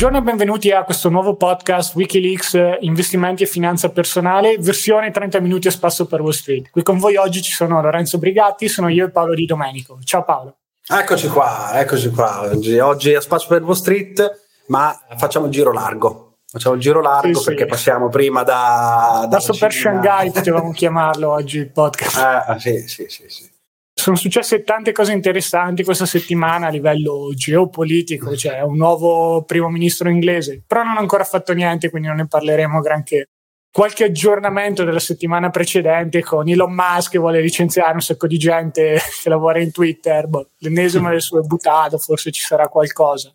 Buongiorno e benvenuti a questo nuovo podcast Wikileaks eh, Investimenti e Finanza Personale, versione 30 minuti a spasso per Wall Street. Qui con voi oggi ci sono Lorenzo Brigatti, sono io e Paolo Di Domenico. Ciao Paolo. Eccoci qua, eccoci qua. Oggi, oggi a spasso per Wall Street, ma facciamo il giro largo. Facciamo il giro largo sì, perché sì. passiamo prima da... Da Super Shanghai potevamo chiamarlo oggi il podcast. Eh, sì, sì, sì, sì sono successe tante cose interessanti questa settimana a livello geopolitico, c'è un nuovo primo ministro inglese, però non ha ancora fatto niente, quindi non ne parleremo granché. Qualche aggiornamento della settimana precedente con Elon Musk che vuole licenziare un sacco di gente che lavora in Twitter, boh, l'ennesima del suo buttato, forse ci sarà qualcosa.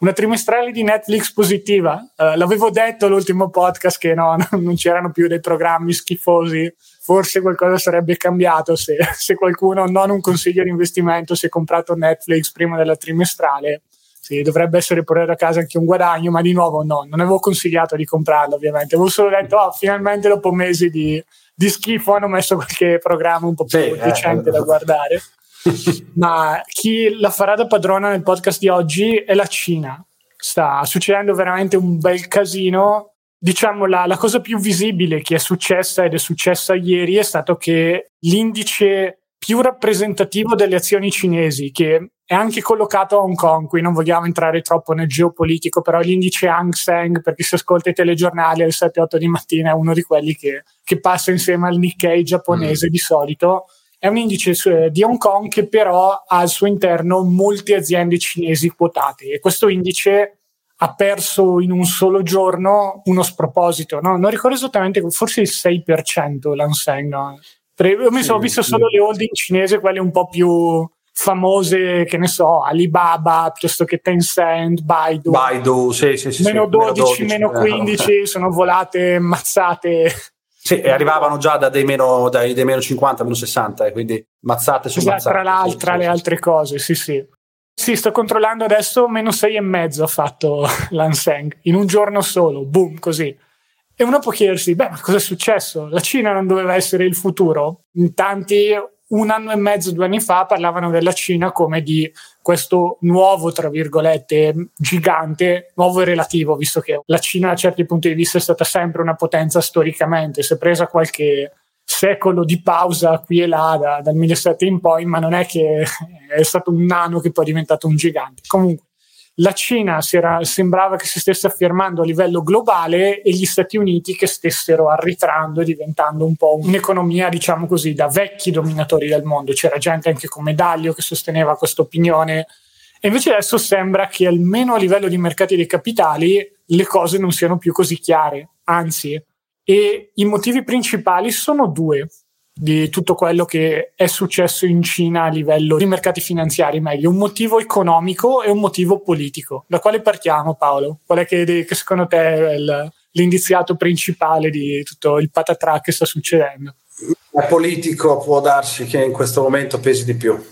Una trimestrale di Netflix positiva. Uh, l'avevo detto l'ultimo podcast che no, non c'erano più dei programmi schifosi forse qualcosa sarebbe cambiato se, se, qualcuno, non un consiglio di investimento, si è comprato Netflix prima della trimestrale. Sì, dovrebbe essere portato a casa anche un guadagno, ma di nuovo no, non avevo consigliato di comprarlo ovviamente. Avevo solo detto, oh, finalmente dopo mesi di, di, schifo hanno messo qualche programma un po' più sì, eh, decente eh. da guardare. ma chi la farà da padrona nel podcast di oggi è la Cina. Sta succedendo veramente un bel casino diciamo la, la, cosa più visibile che è successa ed è successa ieri è stato che l'indice più rappresentativo delle azioni cinesi, che è anche collocato a Hong Kong, qui non vogliamo entrare troppo nel geopolitico, però l'indice Hang Seng, per chi si ascolta i telegiornali alle 7-8 di mattina, è uno di quelli che, che passa insieme al Nikkei giapponese mm. di solito. È un indice di Hong Kong che però ha al suo interno molte aziende cinesi quotate e questo indice ha perso in un solo giorno uno sproposito, no? non ricordo esattamente, forse il 6% l'Anseng. No? Io mi sono visto solo le holding cinesi, quelle un po' più famose, che ne so, Alibaba piuttosto che Tencent, Baidu. Baidu, sì, sì, sì. Meno 12, meno 15, sono volate mazzate. Sì, e arrivavano già da dei meno, dai, dei meno 50, meno 60, eh, quindi mazzate su esatto, mazzate. Tra l'altro, sì, le altre cose, sì, sì. Sì, sto controllando adesso, meno 6,5 ha fatto l'Anseng, in un giorno solo, boom, così. E uno può chiedersi, beh, ma cosa è successo? La Cina non doveva essere il futuro? In tanti, un anno e mezzo, due anni fa, parlavano della Cina come di questo nuovo, tra virgolette, gigante, nuovo e relativo, visto che la Cina a certi punti di vista è stata sempre una potenza storicamente, si è presa qualche secolo di pausa qui e là da, dal 1700 in poi, ma non è che è stato un nano che poi è diventato un gigante. Comunque, la Cina era, sembrava che si stesse affermando a livello globale e gli Stati Uniti che stessero arretrando e diventando un po' un'economia, diciamo così, da vecchi dominatori del mondo. C'era gente anche come Daglio che sosteneva questa opinione. E invece adesso sembra che almeno a livello di mercati dei capitali le cose non siano più così chiare. Anzi, e i motivi principali sono due di tutto quello che è successo in Cina a livello di mercati finanziari, meglio, un motivo economico e un motivo politico. Da quale partiamo Paolo? Qual è che, che secondo te è il, l'indiziato principale di tutto il patatrà che sta succedendo? È politico, può darsi che in questo momento pesi di più.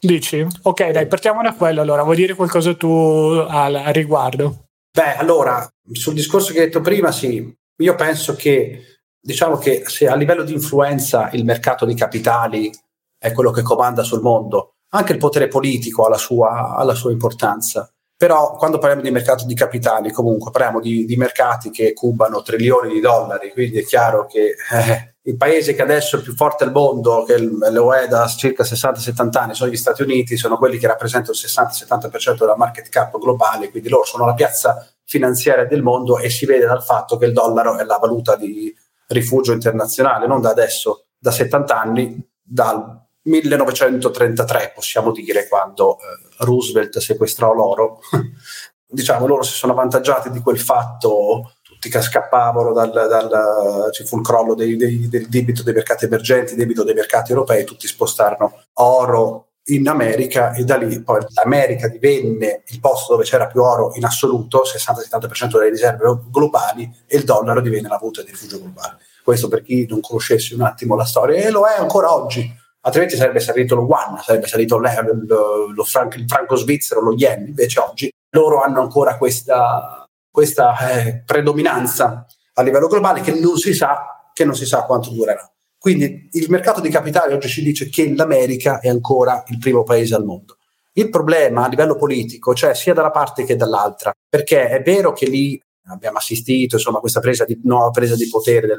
Dici? Ok, dai, partiamo da quello allora. Vuoi dire qualcosa tu al, al riguardo? Beh, allora, sul discorso che hai detto prima, sì, io penso che, diciamo che se a livello di influenza il mercato di capitali è quello che comanda sul mondo, anche il potere politico ha la sua, ha la sua importanza. Però quando parliamo di mercato di capitali, comunque parliamo di, di mercati che cubano trilioni di dollari, quindi è chiaro che eh, il paese che adesso è più forte al mondo, che lo è da circa 60-70 anni, sono gli Stati Uniti, sono quelli che rappresentano il 60-70% della market cap globale, quindi loro sono la piazza finanziaria del mondo e si vede dal fatto che il dollaro è la valuta di rifugio internazionale, non da adesso, da 70 anni, dal 1933 possiamo dire, quando eh, Roosevelt sequestrò l'oro. diciamo, loro si sono avvantaggiati di quel fatto, che scappavano, dal, dal, ci fu il crollo dei, dei, del debito dei mercati emergenti, debito dei mercati europei, tutti spostarono oro in America e da lì poi l'America divenne il posto dove c'era più oro in assoluto, 60-70% delle riserve globali e il dollaro divenne la valuta di rifugio globale. Questo per chi non conoscesse un attimo la storia e lo è ancora oggi, altrimenti sarebbe salito lo yuan, sarebbe salito lo, lo franco, il franco svizzero, lo yen, invece oggi loro hanno ancora questa, questa eh, predominanza a livello globale che non si sa, che non si sa quanto durerà. Quindi il mercato di capitali oggi ci dice che l'America è ancora il primo paese al mondo. Il problema a livello politico, cioè sia dalla parte che dall'altra, perché è vero che lì abbiamo assistito insomma, a questa presa di, nuova presa di potere del,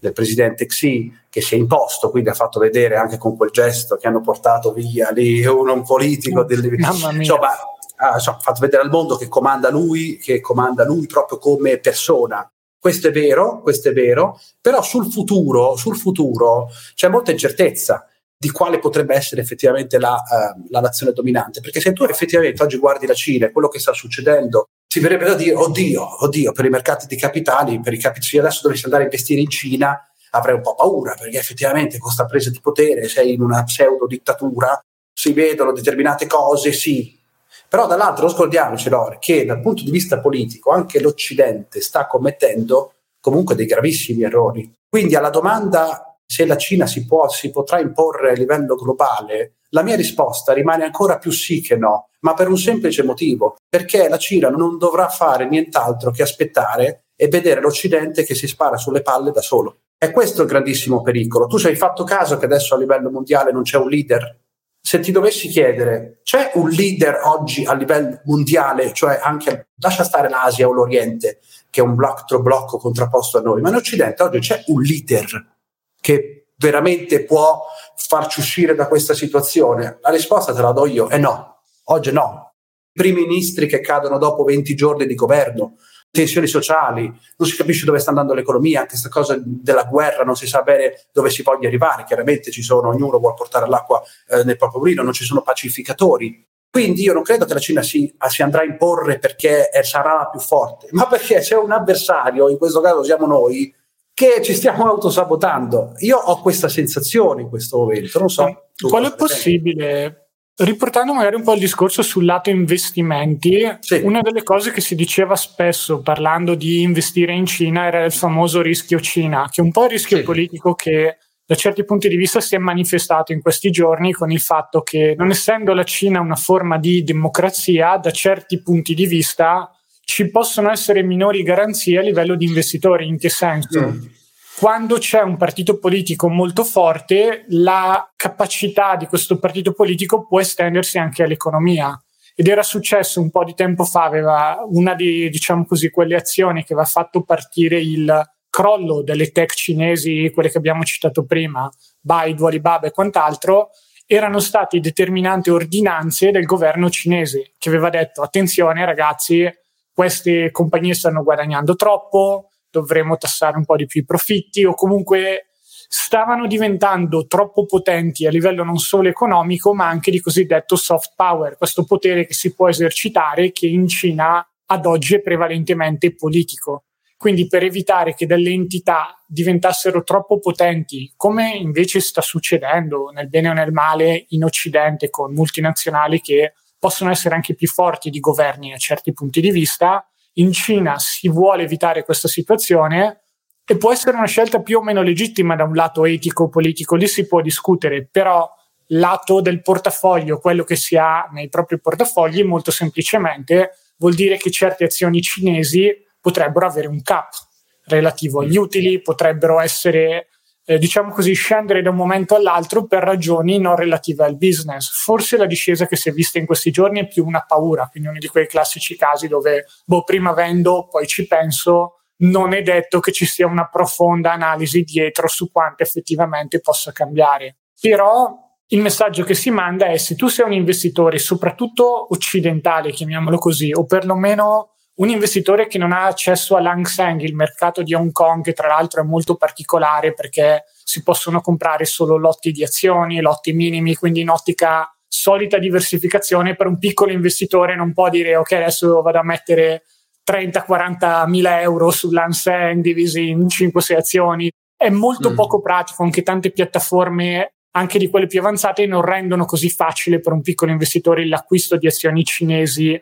del, presidente Xi che si è imposto, quindi ha fatto vedere anche con quel gesto che hanno portato via lì uno un politico del, insomma, ha insomma, fatto vedere al mondo che comanda lui, che comanda lui proprio come persona. Questo è vero, questo è vero, però sul futuro, sul futuro c'è molta incertezza di quale potrebbe essere effettivamente la, uh, la, nazione dominante. Perché se tu effettivamente oggi guardi la Cina e quello che sta succedendo, si verrebbe da dire, oddio, oddio, per i mercati di capitali, per i capitali, adesso dovessi andare a investire in Cina, avrei un po' paura, perché effettivamente con questa presa di potere sei in una pseudo dittatura, si vedono determinate cose, sì. Però dall'altro non scordiamoci, Lore, che dal punto di vista politico anche l'Occidente sta commettendo comunque dei gravissimi errori. Quindi alla domanda se la Cina si, può, si potrà imporre a livello globale, la mia risposta rimane ancora più sì che no, ma per un semplice motivo, perché la Cina non dovrà fare nient'altro che aspettare e vedere l'Occidente che si spara sulle palle da solo. E questo è il grandissimo pericolo. Tu ci hai fatto caso che adesso a livello mondiale non c'è un leader? Se ti dovessi chiedere, c'è un leader oggi a livello mondiale, cioè anche, lascia stare l'Asia o l'Oriente, che è un blocco, blocco contrapposto a noi, ma in Occidente oggi c'è un leader che veramente può farci uscire da questa situazione? La risposta te la do io, è no. Oggi no. I primi ministri che cadono dopo 20 giorni di governo, tensioni sociali, non si capisce dove sta andando l'economia, anche questa cosa della guerra, non si sa bene dove si voglia arrivare, chiaramente ci sono, ognuno vuole portare l'acqua eh, nel proprio mulino, non ci sono pacificatori. Quindi io non credo che la Cina si, si andrà a imporre perché sarà la più forte, ma perché c'è un avversario, in questo caso siamo noi, che ci stiamo autosabotando. Io ho questa sensazione in questo momento, non so. Quello è possibile. Riportando magari un po' il discorso sul lato investimenti, sì. una delle cose che si diceva spesso parlando di investire in Cina era il famoso rischio Cina, che è un po' il rischio sì. politico che da certi punti di vista si è manifestato in questi giorni con il fatto che non essendo la Cina una forma di democrazia, da certi punti di vista ci possono essere minori garanzie a livello di investitori. In che senso? Mm. Quando c'è un partito politico molto forte, la capacità di questo partito politico può estendersi anche all'economia. Ed era successo un po' di tempo fa, aveva una di, diciamo così, quelle azioni che aveva fatto partire il crollo delle tech cinesi, quelle che abbiamo citato prima, Baidu, Alibaba e quant'altro, erano state determinanti ordinanze del governo cinese che aveva detto attenzione ragazzi, queste compagnie stanno guadagnando troppo, dovremmo tassare un po' di più i profitti o comunque stavano diventando troppo potenti a livello non solo economico ma anche di cosiddetto soft power, questo potere che si può esercitare che in Cina ad oggi è prevalentemente politico. Quindi per evitare che delle entità diventassero troppo potenti, come invece sta succedendo nel bene o nel male in Occidente con multinazionali che possono essere anche più forti di governi a certi punti di vista. In Cina si vuole evitare questa situazione e può essere una scelta più o meno legittima da un lato etico, politico, lì si può discutere, però lato del portafoglio, quello che si ha nei propri portafogli, molto semplicemente vuol dire che certe azioni cinesi potrebbero avere un cap relativo agli utili, potrebbero essere eh, diciamo così, scendere da un momento all'altro per ragioni non relative al business. Forse la discesa che si è vista in questi giorni è più una paura, quindi uno di quei classici casi dove, boh, prima vendo, poi ci penso, non è detto che ci sia una profonda analisi dietro su quanto effettivamente possa cambiare. Però il messaggio che si manda è se tu sei un investitore, soprattutto occidentale, chiamiamolo così, o perlomeno un investitore che non ha accesso all'Hang Seng, il mercato di Hong Kong, che tra l'altro è molto particolare perché si possono comprare solo lotti di azioni, lotti minimi, quindi in ottica solita diversificazione per un piccolo investitore non può dire ok adesso vado a mettere 30-40 mila euro sull'Hang Seng divisi in 5-6 azioni. È molto mm. poco pratico, anche tante piattaforme anche di quelle più avanzate non rendono così facile per un piccolo investitore l'acquisto di azioni cinesi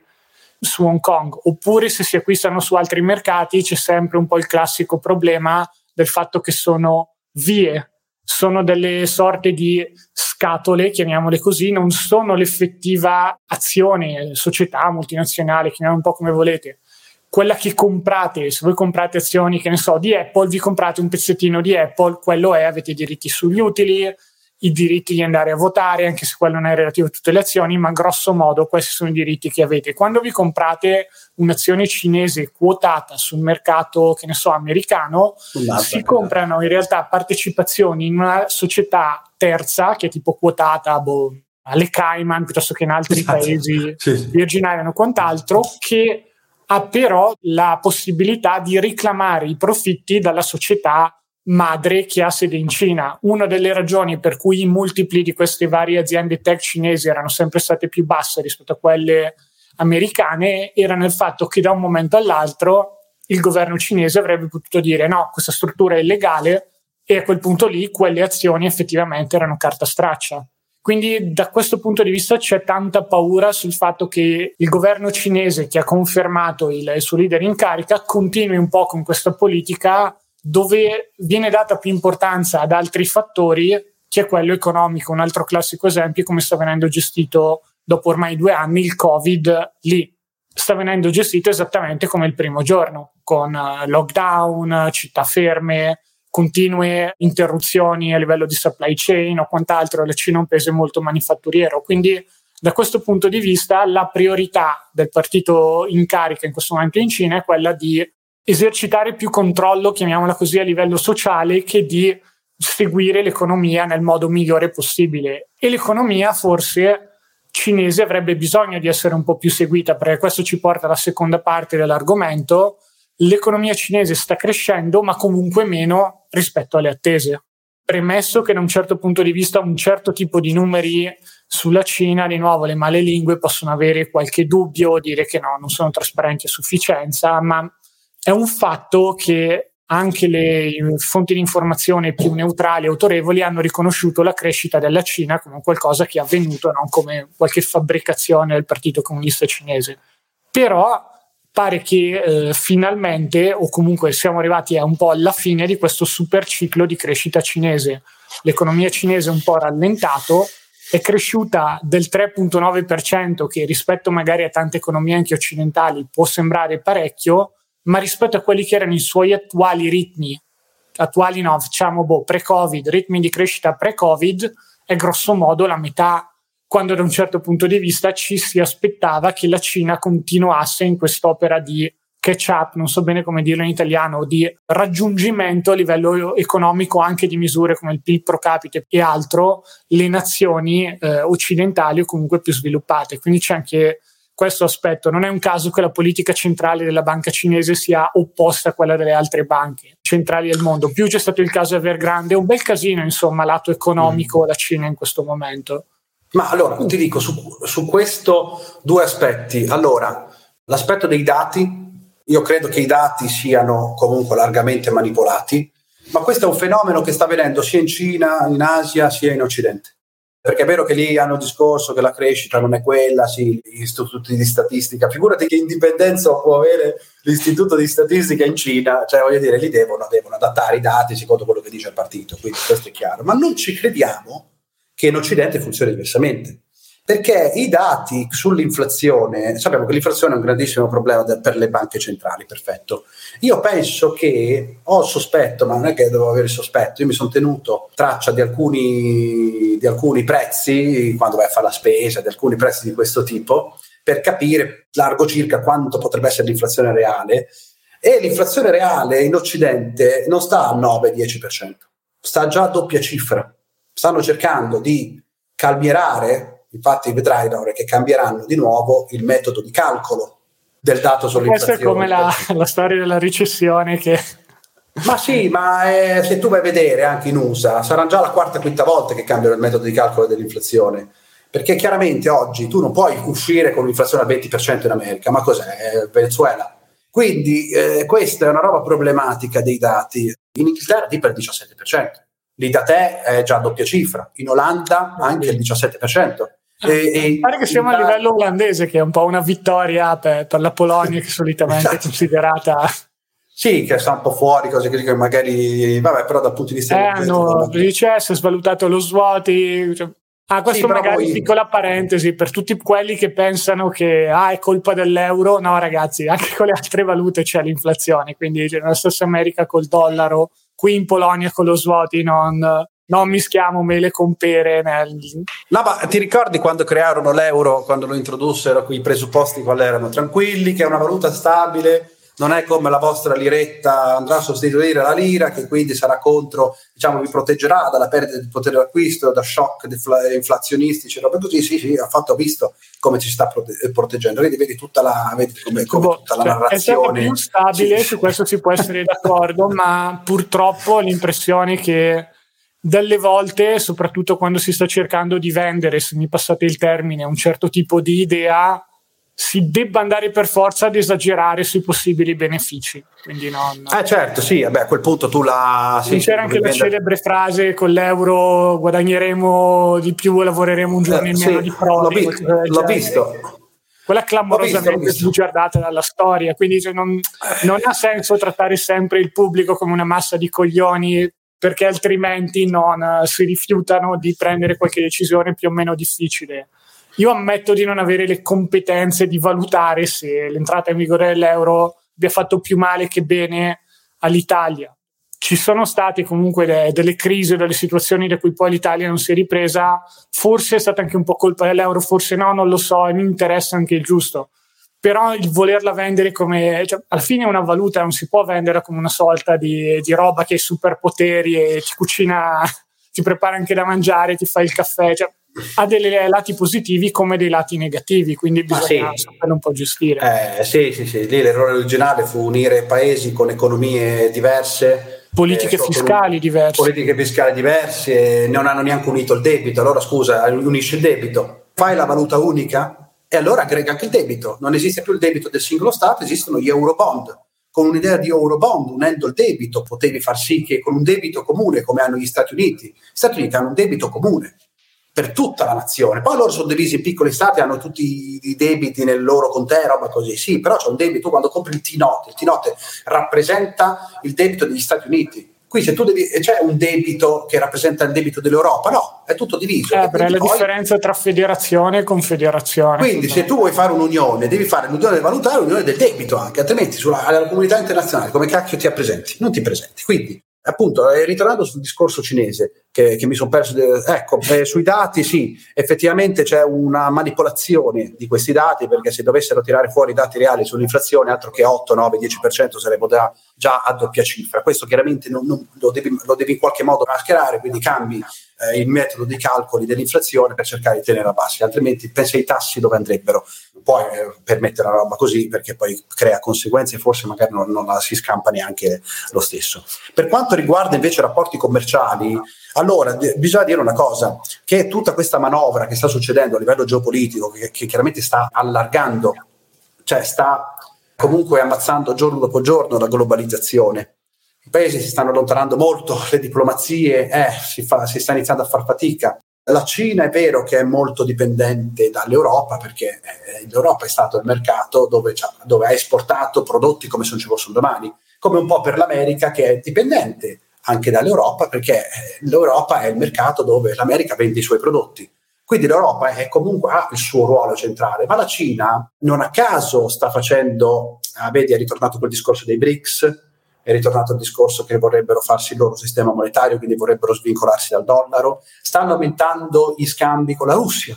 su Hong Kong, oppure se si acquistano su altri mercati c'è sempre un po' il classico problema del fatto che sono vie, sono delle sorte di scatole, chiamiamole così, non sono l'effettiva azione, società multinazionale, chiamiamolo un po' come volete. Quella che comprate, se voi comprate azioni, che ne so, di Apple, vi comprate un pezzettino di Apple, quello è, avete diritti sugli utili, i diritti di andare a votare, anche se quello non è relativo a tutte le azioni, ma grosso modo questi sono i diritti che avete. Quando vi comprate un'azione cinese quotata sul mercato, che ne so, americano, si comprano in realtà partecipazioni in una società terza, che è tipo quotata boh, alle Cayman piuttosto che in altri esatto. paesi sì, sì. Virgin Island o quant'altro, che ha però la possibilità di riclamare i profitti dalla società madre che ha sede in Cina. Una delle ragioni per cui i multipli di queste varie aziende tech cinesi erano sempre state più basse rispetto a quelle americane era nel fatto che da un momento all'altro il governo cinese avrebbe potuto dire no, questa struttura è illegale e a quel punto lì quelle azioni effettivamente erano carta straccia. Quindi da questo punto di vista c'è tanta paura sul fatto che il governo cinese che ha confermato il, il suo leader in carica continui un po' con questa politica dove viene data più importanza ad altri fattori che è quello economico. Un altro classico esempio è come sta venendo gestito dopo ormai due anni il Covid lì. Sta venendo gestito esattamente come il primo giorno, con eh, lockdown, città ferme, continue interruzioni a livello di supply chain o quant'altro. La Cina è un paese molto manifatturiero, quindi da questo punto di vista la priorità del partito in carica in questo momento in Cina è quella di esercitare più controllo, chiamiamola così, a livello sociale che di seguire l'economia nel modo migliore possibile. E l'economia forse cinese avrebbe bisogno di essere un po' più seguita, perché questo ci porta alla seconda parte dell'argomento. L'economia cinese sta crescendo, ma comunque meno rispetto alle attese. Premesso che da un certo punto di vista un certo tipo di numeri sulla Cina, di nuovo le male lingue possono avere qualche dubbio, dire che no, non sono trasparenti a sufficienza, ma è un fatto che anche le fonti di informazione più neutrali e autorevoli hanno riconosciuto la crescita della Cina come qualcosa che è avvenuto, non come qualche fabbricazione del Partito Comunista Cinese. Però pare che eh, finalmente, o comunque siamo arrivati a un po' alla fine di questo super ciclo di crescita cinese. L'economia cinese è un po' rallentato, è cresciuta del 3,9%, che rispetto magari a tante economie anche occidentali può sembrare parecchio, ma rispetto a quelli che erano i suoi attuali ritmi, attuali no, diciamo boh, pre-Covid, ritmi di crescita pre-Covid, è grosso modo la metà, quando da un certo punto di vista ci si aspettava che la Cina continuasse in quest'opera di catch up, non so bene come dirlo in italiano, di raggiungimento a livello economico anche di misure come il PIL pro capite e altro, le nazioni eh, occidentali o comunque più sviluppate. Quindi c'è anche questo aspetto. Non è un caso che la politica centrale della banca cinese sia opposta a quella delle altre banche centrali del mondo. Più c'è stato il caso Evergrande, è un bel casino, insomma, lato economico mm. la Cina in questo momento. Ma allora, ti dico su, su questo due aspetti. Allora, l'aspetto dei dati, io credo che i dati siano comunque largamente manipolati, ma questo è un fenomeno che sta avvenendo sia in Cina, in Asia, sia in Occidente. Perché è vero che lì hanno discorso che la crescita non è quella, sì, gli istituti di statistica. Figurati che indipendenza può avere l'istituto di statistica in Cina, cioè voglio dire, lì devono, devono adattare i dati secondo quello che dice il partito, quindi questo è chiaro. Ma non ci crediamo che in Occidente funzioni diversamente. Perché i dati sull'inflazione, sappiamo che l'inflazione è un grandissimo problema per le banche centrali, perfetto. Io penso che ho sospetto, ma non è che devo avere il sospetto, io mi sono tenuto traccia di alcuni, di alcuni prezzi quando vai a fare la spesa, di alcuni prezzi di questo tipo, per capire largo circa quanto potrebbe essere l'inflazione reale. E l'inflazione reale in Occidente non sta al 9-10%, sta già a doppia cifra. Stanno cercando di calmierare Infatti vedrai Laura che cambieranno di nuovo il metodo di calcolo del dato sull'inflazione. Questa è come la, la storia della recessione che... Ma sì, ma eh, se tu vai a vedere anche in USA, sarà già la quarta o quinta volta che cambiano il metodo di calcolo dell'inflazione. Perché chiaramente oggi tu non puoi uscire con un'inflazione al 20% in America, ma cos'è? Venezuela. Quindi eh, questa è una roba problematica dei dati. In Inghilterra tipo il 17%, lì da te è già doppia cifra, in Olanda anche il 17%. E, e pare che siamo a livello olandese, che è un po' una vittoria per, per la Polonia, che solitamente esatto. è considerata. Sì, che sta un po' fuori, cose che magari, vabbè, però dal punto di vista. Eh, si è svalutato lo svuoti. Cioè, Ah, questo sì, magari voi... piccola parentesi per tutti quelli che pensano che ah, è colpa dell'euro. No, ragazzi, anche con le altre valute c'è l'inflazione. Quindi cioè, nella stessa America col dollaro, qui in Polonia con lo zloty non, non mischiamo mele con pere. Nel... No, ma ti ricordi quando crearono l'euro, quando lo introdussero, i presupposti quali erano? Tranquilli, che è una valuta stabile, non è come la vostra liretta andrà a sostituire la lira, che quindi sarà contro, diciamo, vi proteggerà dalla perdita di potere d'acquisto, da shock defla- inflazionistici, roba così. Sì, sì, ha fatto visto come ci sta prote- proteggendo. Vedi, vedi tutta la, vedi come, come boh, tutta la cioè, narrazione. È più stabile, sì. su questo si può essere d'accordo, ma purtroppo ho l'impressione che delle volte, soprattutto quando si sta cercando di vendere, se mi passate il termine, un certo tipo di idea, si debba andare per forza ad esagerare sui possibili benefici. Quindi non... Eh certo, sì, vabbè, a quel punto tu la... Sì, c'era anche la celebre frase con l'euro guadagneremo di più, lavoreremo un giorno eh, in meno sì, di prodi. L'ho, vi- l'ho visto. Quella clamorosamente sbugiardata dalla storia, quindi cioè, non, non ha senso trattare sempre il pubblico come una massa di coglioni perché altrimenti non si rifiutano di prendere qualche decisione più o meno difficile io ammetto di non avere le competenze di valutare se l'entrata in vigore dell'euro abbia fatto più male che bene all'Italia. Ci sono state comunque de- delle crisi, delle situazioni da cui poi l'Italia non si è ripresa. Forse è stata anche un po' colpa dell'euro, forse no, non lo so, e mi interessa anche il giusto. Però il volerla vendere come, cioè, alla fine una valuta non si può vendere come una sorta di, di roba che ha superpoteri e ti cucina, ti prepara anche da mangiare, ti fa il caffè. Cioè, ha dei lati positivi come dei lati negativi, quindi bisogna sì. saperlo un po' gestire. Eh, sì, sì, sì, lì l'errore originale fu unire paesi con economie diverse. Politiche eh, fiscali diverse. Politiche fiscali diverse, non hanno neanche unito il debito. Allora, scusa, unisci il debito, fai la valuta unica e allora aggrega anche il debito. Non esiste più il debito del singolo Stato, esistono gli Eurobond. Con un'idea di Eurobond, unendo il debito, potevi far sì che con un debito comune, come hanno gli Stati Uniti, gli Stati Uniti hanno un debito comune per tutta la nazione. Poi loro sono divisi in piccoli stati, hanno tutti i debiti nel loro conteo, roba così. Sì, però c'è un debito quando compri il T-Note, il T-Note rappresenta il debito degli Stati Uniti. Qui se tu devi, c'è un debito che rappresenta il debito dell'Europa, no, è tutto diviso. Eh, è la poi, differenza tra federazione e confederazione. Quindi se tu vuoi fare un'unione, devi fare l'unione valutaria e l'unione del debito anche, altrimenti sulla comunità internazionale come cacchio ti presenti? Non ti presenti. Quindi appunto, ritornando sul discorso cinese, che, che mi sono perso, ecco, eh, sui dati sì, effettivamente c'è una manipolazione di questi dati, perché se dovessero tirare fuori i dati reali sull'inflazione, altro che 8, 9, 10% sarebbe già, già a doppia cifra. Questo chiaramente non, non, lo, devi, lo, devi, in qualche modo mascherare, quindi cambi eh, il metodo dei calcoli dell'inflazione per cercare di tenere a base, altrimenti pensa ai tassi dove andrebbero. Puoi eh, permettere una roba così perché poi crea conseguenze e forse magari non, non, si scampa neanche lo stesso. Per quanto riguarda invece i rapporti commerciali, allora d- bisogna dire una cosa, che tutta questa manovra che sta succedendo a livello geopolitico, che, che chiaramente sta allargando, cioè sta comunque ammazzando giorno dopo giorno la globalizzazione, i paesi si stanno allontanando molto, le diplomazie, eh, si, fa, si sta iniziando a far fatica. La Cina è vero che è molto dipendente dall'Europa perché eh, l'Europa è stato il mercato dove, dove, ha esportato prodotti come se non ci fossero domani, come un po' per l'America che è dipendente anche dall'Europa perché eh, l'Europa è il mercato dove l'America vende i suoi prodotti. Quindi l'Europa è comunque ha il suo ruolo centrale, ma la Cina non a caso sta facendo, ah, vedi, è ritornato quel discorso dei BRICS, è ritornato il discorso che vorrebbero farsi il loro sistema monetario, quindi vorrebbero svincolarsi dal dollaro, stanno aumentando gli scambi con la Russia,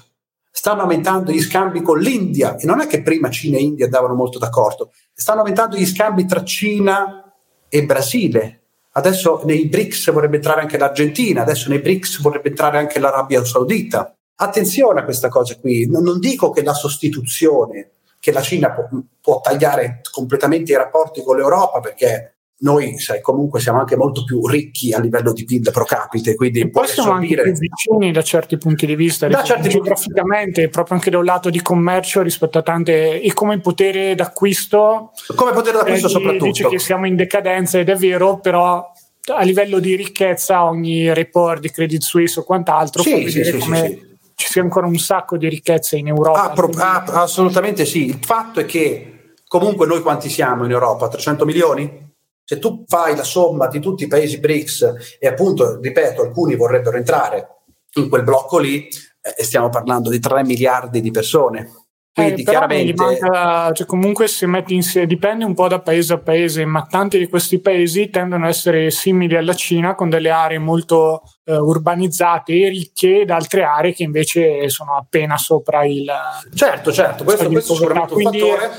stanno aumentando gli scambi con l'India, e non è che prima Cina e India andavano molto d'accordo, stanno aumentando gli scambi tra Cina e Brasile. Adesso nei BRICS vorrebbe entrare anche l'Argentina, adesso nei BRICS vorrebbe entrare anche l'Arabia Saudita. Attenzione a questa cosa qui, non, dico che la sostituzione, che la Cina può, può tagliare completamente i rapporti con l'Europa perché noi sai, comunque siamo anche molto più ricchi a livello di PIL pro capite, quindi poi siamo anche più vicini da certi punti di vista, da certi geograficamente, proprio anche da un lato di commercio rispetto a tante e come potere d'acquisto. Come potere d'acquisto eh, soprattutto. Dice che siamo in decadenza ed è vero, però a livello di ricchezza ogni report di Credit Suisse o quant'altro sì, vedere sì, come sì, ci sia ancora un sacco di ricchezza in Europa. Ah, pro- ah, assolutamente sì. Il fatto è che comunque noi quanti siamo in Europa? 300 milioni? Se tu fai la somma di tutti i paesi BRICS e appunto, ripeto, alcuni vorrebbero entrare in quel blocco lì, eh, stiamo parlando di 3 miliardi di persone. Quindi eh, chiaramente. Manca, cioè comunque se metti insieme, dipende un po' da paese a paese, ma tanti di questi paesi tendono ad essere simili alla Cina, con delle aree molto eh, urbanizzate e ricche, ed altre aree che invece sono appena sopra il. Certo, certo, questo, questo è sicuramente un fattore.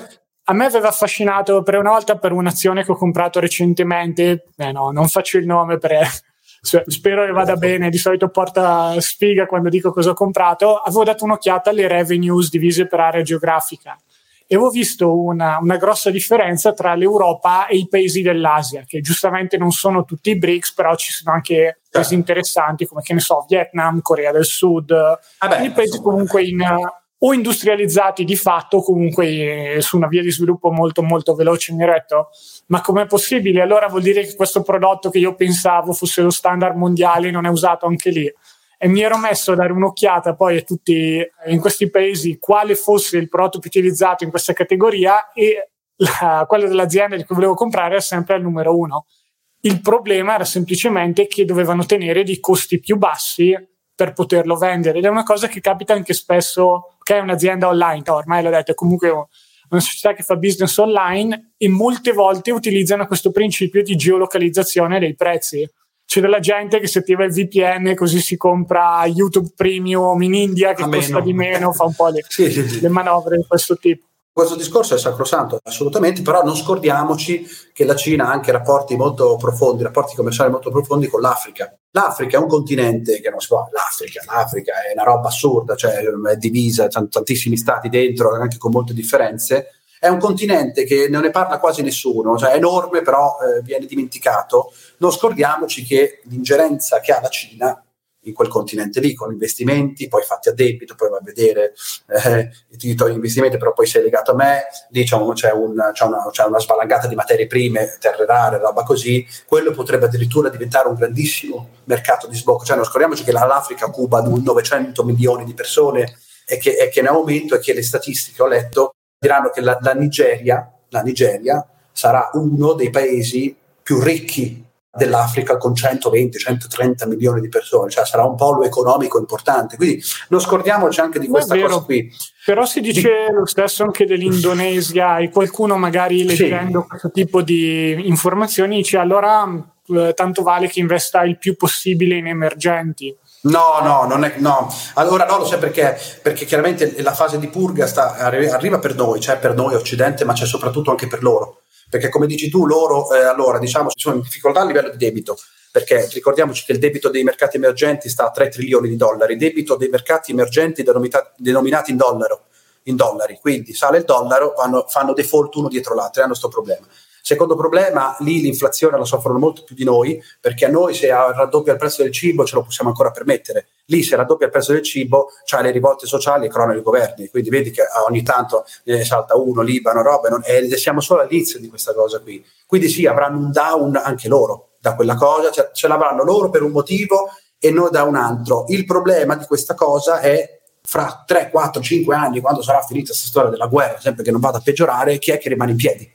A me aveva affascinato per una volta per un'azione che ho comprato recentemente, eh no, non faccio il nome per, spero che vada bene, di solito porta sfiga quando dico cosa ho comprato, avevo dato un'occhiata alle revenues divise per area geografica e avevo visto una, una, grossa differenza tra l'Europa e i paesi dell'Asia, che giustamente non sono tutti i BRICS, però ci sono anche paesi certo. interessanti come, che ne so, Vietnam, Corea del Sud, ah i paesi comunque in o industrializzati di fatto, comunque eh, su una via di sviluppo molto molto veloce in diretto. Ma com'è possibile? Allora vuol dire che questo prodotto che io pensavo fosse lo standard mondiale non è usato anche lì. E mi ero messo a dare un'occhiata poi a tutti in questi paesi quale fosse il prodotto più utilizzato in questa categoria e la, quello dell'azienda di cui volevo comprare era sempre il numero uno. Il problema era semplicemente che dovevano tenere dei costi più bassi per poterlo vendere ed è una cosa che capita anche spesso che è un'azienda online, ormai l'ho detto, è comunque una società che fa business online e molte volte utilizzano questo principio di geolocalizzazione dei prezzi. C'è della gente che si attiva il VPN così si compra YouTube Premium in India che costa di meno, fa un po' le, sì, sì, sì. le manovre di questo tipo. Questo discorso è sacrosanto, assolutamente, però non scordiamoci che la Cina ha anche rapporti molto profondi, rapporti commerciali molto profondi con l'Africa. L'Africa è un continente che non si può, l'Africa, l'Africa è una roba assurda, cioè è divisa, c'è tantissimi stati dentro, anche con molte differenze. È un continente che non ne parla quasi nessuno, cioè è enorme, però eh, viene dimenticato. Non scordiamoci che l'ingerenza che ha la Cina in quel continente lì con investimenti, poi fatti a debito, poi va a vedere eh, i titoli di investimenti, però poi sei legato a me, lì c'è, un, c'è, un, c'è, una, c'è, una, svalangata di materie prime, terre rare, roba così, quello potrebbe addirittura diventare un grandissimo mercato di sbocco, cioè non scordiamoci che l'Africa cuba 900 milioni di persone e che, e che in aumento e che le statistiche ho letto diranno che la, la Nigeria, la Nigeria sarà uno dei paesi più ricchi dell'Africa con 120-130 milioni di persone, cioè sarà un polo economico importante. Quindi non scordiamoci anche di questa cosa qui. Però si dice di... lo stesso anche dell'Indonesia e qualcuno magari leggendo sì. questo tipo di informazioni dice allora eh, tanto vale che investa il più possibile in emergenti. No, no, non è, no. Allora no, lo sai perché? Perché chiaramente la fase di purga sta, arriva per noi, cioè per noi Occidente, ma c'è soprattutto anche per loro perché come dici tu loro eh, allora diciamo ci sono difficoltà a livello di debito perché ricordiamoci che il debito dei mercati emergenti sta a 3 trilioni di dollari, il debito dei mercati emergenti denominati in, dollaro, in dollari, quindi sale il dollaro, vanno, fanno default uno dietro l'altro, hanno questo problema. Secondo problema, lì l'inflazione la soffrono molto più di noi, perché a noi se raddoppia il prezzo del cibo ce lo possiamo ancora permettere. Lì se raddoppia il prezzo del cibo c'ha le rivolte sociali e crono i governi, quindi vedi che ogni tanto ne salta uno, Libano, roba, non, e siamo solo all'inizio di questa cosa qui. Quindi sì, avranno un down anche loro da quella cosa, cioè, ce l'avranno loro per un motivo e noi da un altro. Il problema di questa cosa è fra 3, 4, 5 anni, quando sarà finita questa storia della guerra, sempre che non vada a peggiorare, chi è che rimane in piedi?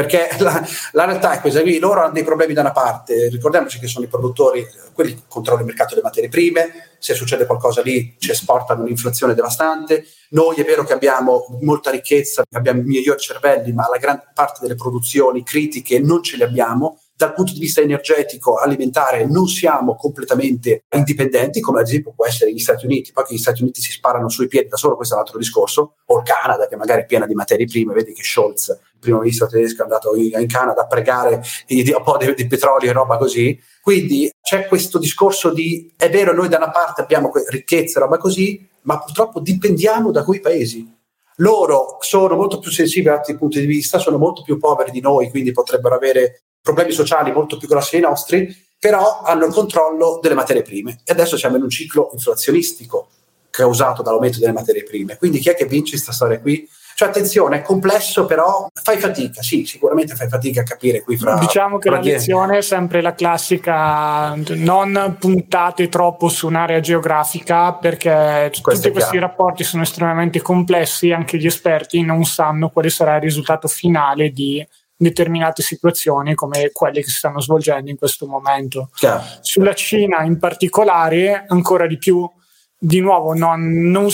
Perché la, la, realtà è questa qui, loro hanno dei problemi da una parte, ricordiamoci che sono i produttori, quelli che controllano il mercato delle materie prime, se succede qualcosa lì ci esportano un'inflazione devastante, noi è vero che abbiamo molta ricchezza, abbiamo migliori cervelli, ma la gran parte delle produzioni critiche non ce le abbiamo, dal punto di vista energetico, alimentare, non siamo completamente indipendenti, come ad esempio può essere gli Stati Uniti. Poi che gli Stati Uniti si sparano sui piedi da solo, questo è un altro discorso, o il Canada, che magari è piena di materie prime, vedi che Scholz, il primo ministro tedesco, è andato in, Canada a pregare un po' di, di petrolio e roba così. Quindi c'è questo discorso di, è vero, noi da una parte abbiamo ricchezza e roba così, ma purtroppo dipendiamo da quei paesi loro sono molto più sensibili da altri punti di vista, sono molto più poveri di noi, quindi potrebbero avere problemi sociali molto più grossi dei nostri, però hanno il controllo delle materie prime. E adesso siamo in un ciclo inflazionistico causato dall'aumento delle materie prime. Quindi chi è che vince questa storia qui? Cioè, attenzione, è complesso, però fai fatica, sì, sicuramente fai fatica a capire qui fra. Diciamo che fra la lezione è sempre la classica, non puntate troppo su un'area geografica perché Questo tutti questi rapporti sono estremamente complessi, anche gli esperti non sanno quale sarà il risultato finale di determinate situazioni come quelle che si stanno svolgendo in questo momento. Chiaro. Sulla Cina in particolare, ancora di più, di nuovo, non, non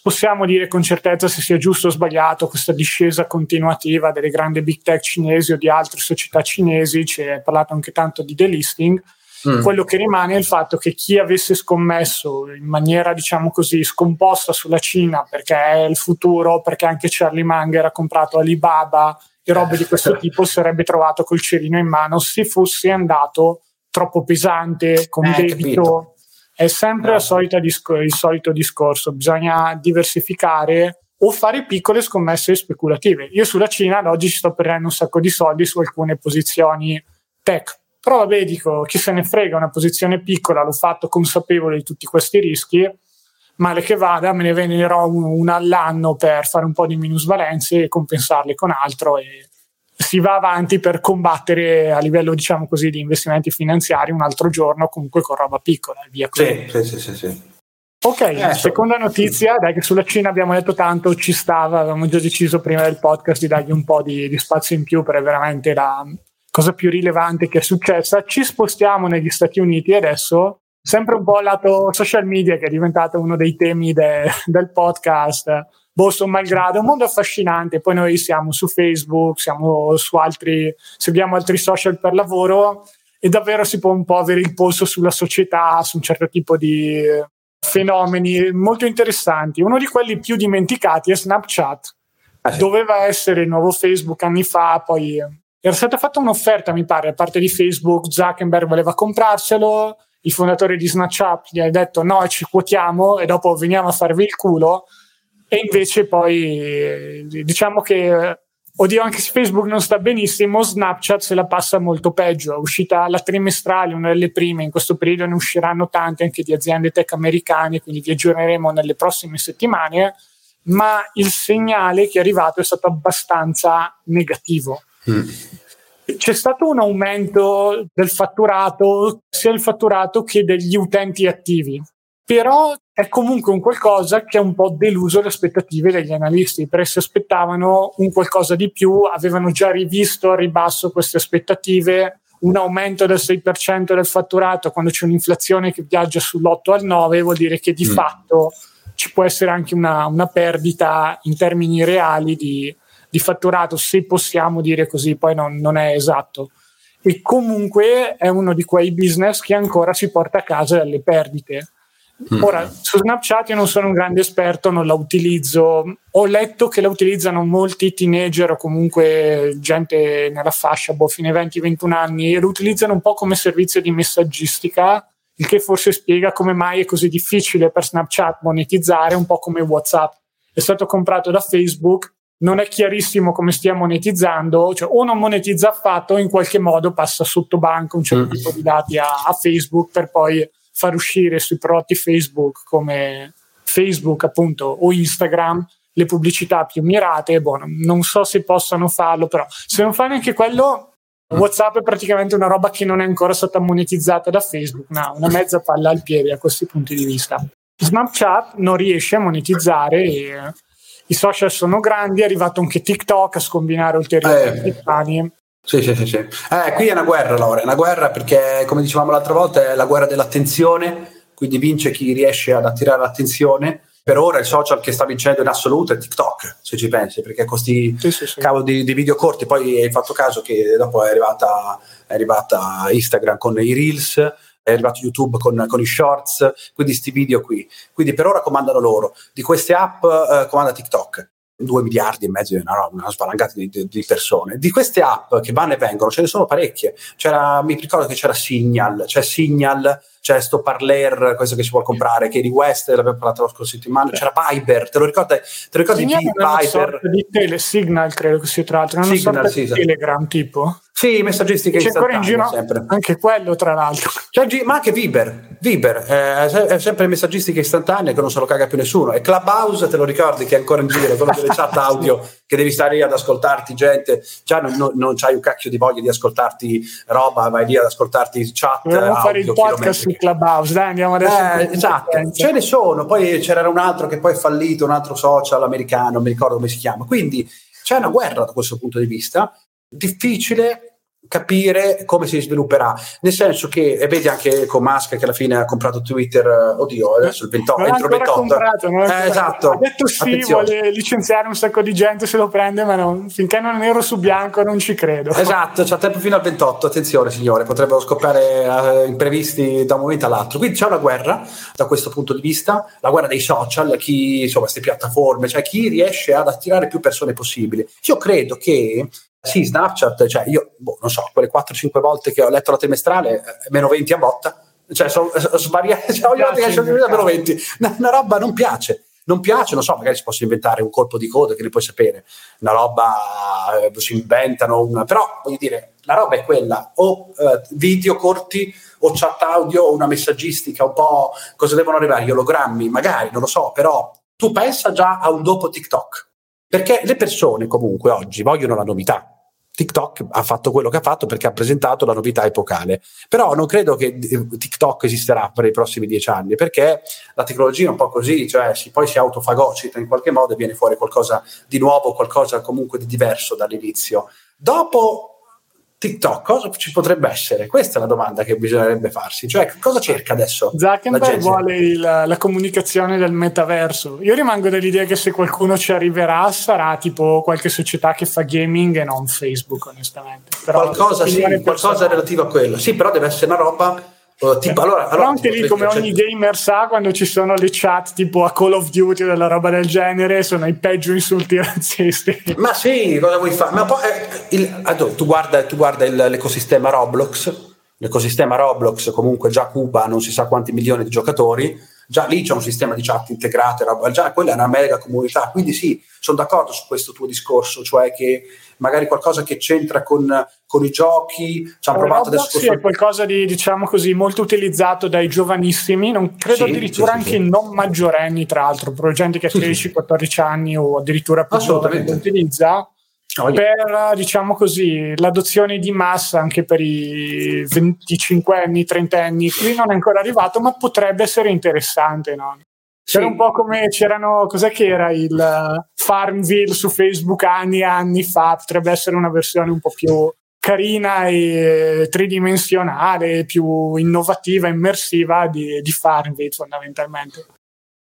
possiamo dire con certezza se sia giusto o sbagliato questa discesa continuativa delle grandi big tech cinesi o di altre società cinesi, ci è parlato anche tanto di delisting. Mm. Quello che rimane è il fatto che chi avesse scommesso in maniera, diciamo così, scomposta sulla Cina perché è il futuro, perché anche Charlie Munger ha comprato Alibaba e robe di questo tipo, sarebbe trovato col cerino in mano se fosse andato troppo pesante, con eh, debito. Capito. È sempre no. disco- il solito discorso, bisogna diversificare o fare piccole scommesse speculative. Io sulla Cina ad oggi ci sto perdendo un sacco di soldi su alcune posizioni tech. Però vabbè, dico, chi se ne frega, una posizione piccola, l'ho fatto consapevole di tutti questi rischi, male che vada, me ne venderò una all'anno per fare un po' di minusvalenze e compensarle con altro e si va avanti per combattere a livello, diciamo così, di investimenti finanziari un altro giorno comunque con roba piccola e via così. Sì, sì, sì, sì. Ok, eh, seconda notizia, dai che sulla Cina abbiamo detto tanto, ci stava, avevamo già deciso prima del podcast di dargli un po' di, di spazio in più per veramente la cosa più rilevante che è successa. Ci spostiamo negli Stati Uniti adesso, sempre un po' lato social media che è diventato uno dei temi de, del podcast Boston malgrado, un mondo affascinante. Poi noi siamo su Facebook, siamo su altri, seguiamo altri social per lavoro e davvero si può un po' avere il polso sulla società, su un certo tipo di fenomeni molto interessanti. Uno di quelli più dimenticati è Snapchat. Ah, sì. Doveva essere il nuovo Facebook anni fa, poi era stata fatta un'offerta, mi pare, da parte di Facebook. Zuckerberg voleva comprarselo. Il fondatore di Snapchat gli ha detto no, ci quotiamo e dopo veniamo a farvi il culo e invece poi diciamo che oddio anche se Facebook non sta benissimo Snapchat se la passa molto peggio è uscita la trimestrale una delle prime in questo periodo ne usciranno tante anche di aziende tech americane quindi vi aggiorneremo nelle prossime settimane ma il segnale che è arrivato è stato abbastanza negativo mm. C'è stato un aumento del fatturato, sia il fatturato che degli utenti attivi però è comunque un qualcosa che ha un po' deluso le aspettative degli analisti, perché si aspettavano un qualcosa di più, avevano già rivisto a ribasso queste aspettative, un aumento del 6% del fatturato quando c'è un'inflazione che viaggia sull'8 al 9 vuol dire che di mm. fatto ci può essere anche una, una perdita in termini reali di, di, fatturato, se possiamo dire così, poi non, non è esatto. E comunque è uno di quei business che ancora si porta a casa dalle perdite Mm. Ora, su Snapchat io non sono un grande esperto, non la utilizzo. Ho letto che la utilizzano molti teenager o comunque gente nella fascia, boh, fine 20-21 anni, e lo utilizzano un po' come servizio di messaggistica, il che forse spiega come mai è così difficile per Snapchat monetizzare, un po' come WhatsApp. È stato comprato da Facebook, non è chiarissimo come stia monetizzando, cioè o non monetizza affatto o in qualche modo passa sotto banco un certo mm. tipo di dati a, a Facebook per poi far uscire sui prodotti Facebook come Facebook appunto o Instagram le pubblicità più mirate, boh, non so se possano farlo, però se non fa neanche quello, WhatsApp è praticamente una roba che non è ancora stata monetizzata da Facebook, no, una mezza palla al piede a questi punti di vista. Snapchat non riesce a monetizzare e i social sono grandi, è arrivato anche TikTok a scombinare ulteriori eh. Sì, sì, sì, sì. Eh, qui è una guerra, Laura, è una guerra perché, come dicevamo l'altra volta, è la guerra dell'attenzione, quindi vince chi riesce ad attirare l'attenzione. Per ora il social che sta vincendo in assoluto è TikTok, se ci pensi, perché con questi sì, sì, sì. cavolo di, di, video corti, poi hai fatto caso che dopo è arrivata, è arrivata Instagram con i Reels, è arrivato YouTube con, con i shorts, quindi questi video qui. Quindi per ora comandano loro. Di queste app eh, comanda TikTok. 2 miliardi e mezzo, no, una spalangata di, di, di, persone. Di queste app che vanno e vengono, ce ne sono parecchie. C'era, mi ricordo che c'era Signal, c'è Signal, c'è sto Parler, questo che si può comprare, che di West, l'abbiamo parlato la scorsa settimana, c'era Viber, te lo ricordi? Te lo ricordi Signal di Viber? Di tele, Signal credo che sia tra l'altro, non Signal, sì, Telegram tipo. Sì, messaggistica C'è ancora in giro sempre. anche quello, tra l'altro. ma anche Viber, Viber eh, è sempre messaggistica istantanea che non se lo caga più nessuno. E Clubhouse, te lo ricordi che è ancora in giro, quello delle chat audio che devi stare lì ad ascoltarti gente. Già non, non, non c'hai un cacchio di voglia di ascoltarti roba, vai lì ad ascoltarti chat. Dobbiamo fare il podcast su Clubhouse, dai, andiamo adesso. Eh, esatto, ce ne sono. Poi c'era un altro che poi è fallito, un altro social americano, non mi ricordo come si chiama. Quindi c'è una guerra da questo punto di vista difficile capire come si svilupperà. Nel senso che, e vedi anche con Musk che alla fine ha comprato Twitter, oddio, adesso il 28, non entro il 28. Comprato, non eh, esatto. Ha detto sì, Attenzione. vuole licenziare un sacco di gente se lo prende, ma non, finché non è nero su bianco non ci credo. Esatto, c'è tempo fino al 28, attenzione signore, potrebbero scoppiare uh, imprevisti da un momento all'altro. Quindi c'è una guerra da questo punto di vista, la guerra dei social, chi, insomma, queste piattaforme, cioè chi riesce ad attirare più persone possibile. Io credo che sì, Snapchat, cioè io, boh, non so, quelle 4-5 volte che ho letto la trimestrale, eh, meno 20 a botta, cioè sono svariate, cioè, ogni volta che esce meno 20, una, una roba non piace non piace, non so, magari si possono inventare un colpo di coda che ne puoi sapere, una roba, eh, si inventano, una, però voglio dire, la roba è quella, o eh, video corti, o chat audio, o una messaggistica, un po' cosa devono arrivare, gli ologrammi, magari, non lo so, però tu pensa già a un dopo TikTok, perché le persone comunque oggi vogliono la novità, TikTok ha fatto quello che ha fatto perché ha presentato la novità epocale. Però non credo che eh, TikTok esisterà per i prossimi dieci anni, perché la tecnologia è un po' così, cioè si, poi si autofagocita in qualche modo e viene fuori qualcosa di nuovo, qualcosa comunque di diverso dall'inizio. Dopo TikTok, cosa ci potrebbe essere? Questa è la domanda che bisognerebbe farsi. Cioè, cosa cerca adesso? Zuckerberg vuole il, la comunicazione del metaverso. Io rimango dell'idea che se qualcuno ci arriverà sarà tipo qualche società che fa gaming e non Facebook, onestamente. Però qualcosa, sì, qualcosa relativo a quello. Sì, però deve essere una roba tipo, allora, allora, anche lì come ogni gamer sa quando ci sono le chat tipo a Call of Duty o della roba del genere sono i peggio insulti razzisti ma sì cosa vuoi fare ma poi eh, il, allora, tu guarda, tu guarda il, l'ecosistema Roblox. L'ecosistema Roblox comunque già Cuba non si sa quanti milioni di giocatori. Già lì c'è un sistema di chat integrato, già quella è una mega comunità, quindi sì, sono d'accordo su questo tuo discorso, cioè che magari qualcosa che c'entra con, con i giochi, ci hanno provato adesso... Sì, è qualcosa di, diciamo così, molto utilizzato dai giovanissimi, non credo sì, addirittura sì, sì, anche non maggiorenni, tra l'altro, per gente che ha 13-14 anni o addirittura più giovane utilizza Oh, per diciamo così l'adozione di massa anche per i 25 anni, 30 anni qui non è ancora arrivato ma potrebbe essere interessante no? C'era sì. un po' come c'erano cos'è che era il Farmville su Facebook anni e anni fa potrebbe essere una versione un po' più carina e tridimensionale più innovativa immersiva di, di Farmville fondamentalmente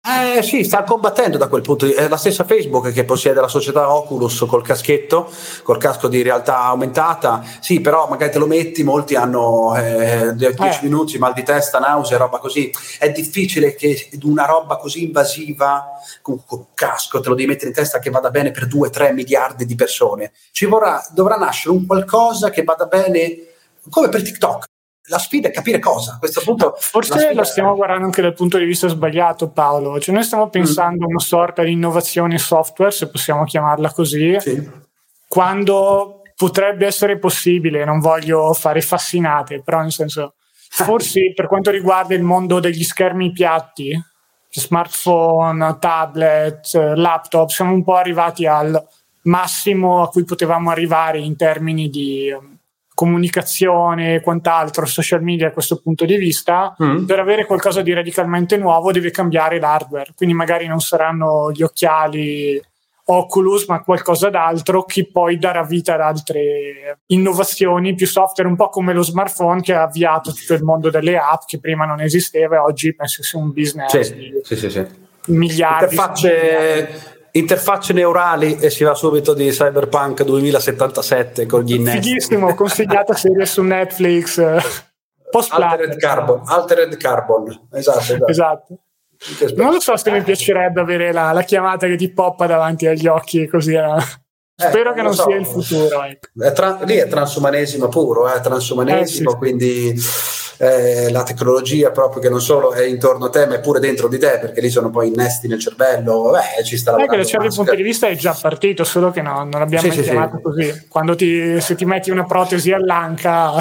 eh sì, sta combattendo da quel punto di vista. È la stessa Facebook che possiede la società Oculus col caschetto, col casco di realtà aumentata. Sì, però magari te lo metti, molti hanno eh, 10 eh. minuti, mal di testa, nausea, roba così. È difficile che una roba così invasiva, con, con casco, te lo devi mettere in testa che vada bene per 2-3 miliardi di persone. Ci vorrà, dovrà nascere un qualcosa che vada bene come per TikTok la sfida è capire cosa. A questo punto. Forse lo stiamo è... guardando anche dal punto di vista sbagliato, Paolo. Cioè, noi stiamo mm. pensando a mm. una sorta di innovazione software, se possiamo chiamarla così, sì. quando potrebbe essere possibile. Non voglio fare fascinate, però nel senso, forse per quanto riguarda il mondo degli schermi piatti, smartphone, tablet, laptop, siamo un po' arrivati al massimo a cui potevamo arrivare in termini di comunicazione e quant'altro, social media a questo punto di vista, mm. per avere qualcosa di radicalmente nuovo deve cambiare l'hardware. Quindi magari non saranno gli occhiali Oculus, ma qualcosa d'altro che poi darà vita ad altre innovazioni più software, un po' come lo smartphone che ha avviato tutto il mondo delle app che prima non esisteva e oggi penso sia un business sì, di sì, sì, sì. miliardi. Interfacce interfacce neurali e si va subito di Cyberpunk 2077 con gli innesti. Fighissimo, consigliata serie su Netflix. Eh, post Altered Carbon, Altered Carbon, esatto. esatto. esatto. Non lo so se mi piacerebbe avere la, la, chiamata che ti poppa davanti agli occhi così. Eh. Eh, Spero che non so. sia il futuro. Ecco. È tra, lì è transumanesimo puro, è eh, transumanesimo, eh, sì. quindi eh, la tecnologia proprio che non solo è intorno a te, ma è pure dentro di te, perché lì sono poi innesti nel cervello. Beh, ci sta lavorando. Da un certo punto di vista è già partito, solo che no, non l'abbiamo sì, mai sì, chiamato sì. così. Quando ti, se ti metti una protesi all'anca,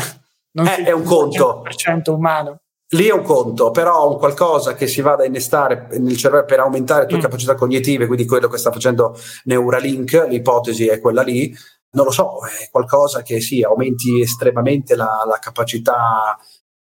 non eh, è un conto. 100% umano. Lì è un conto, però un qualcosa che si vada a innestare nel cervello per aumentare le tue mm. capacità cognitive, quindi quello che sta facendo Neuralink, l'ipotesi è quella lì, non lo so, è qualcosa che sì, aumenti estremamente la, la capacità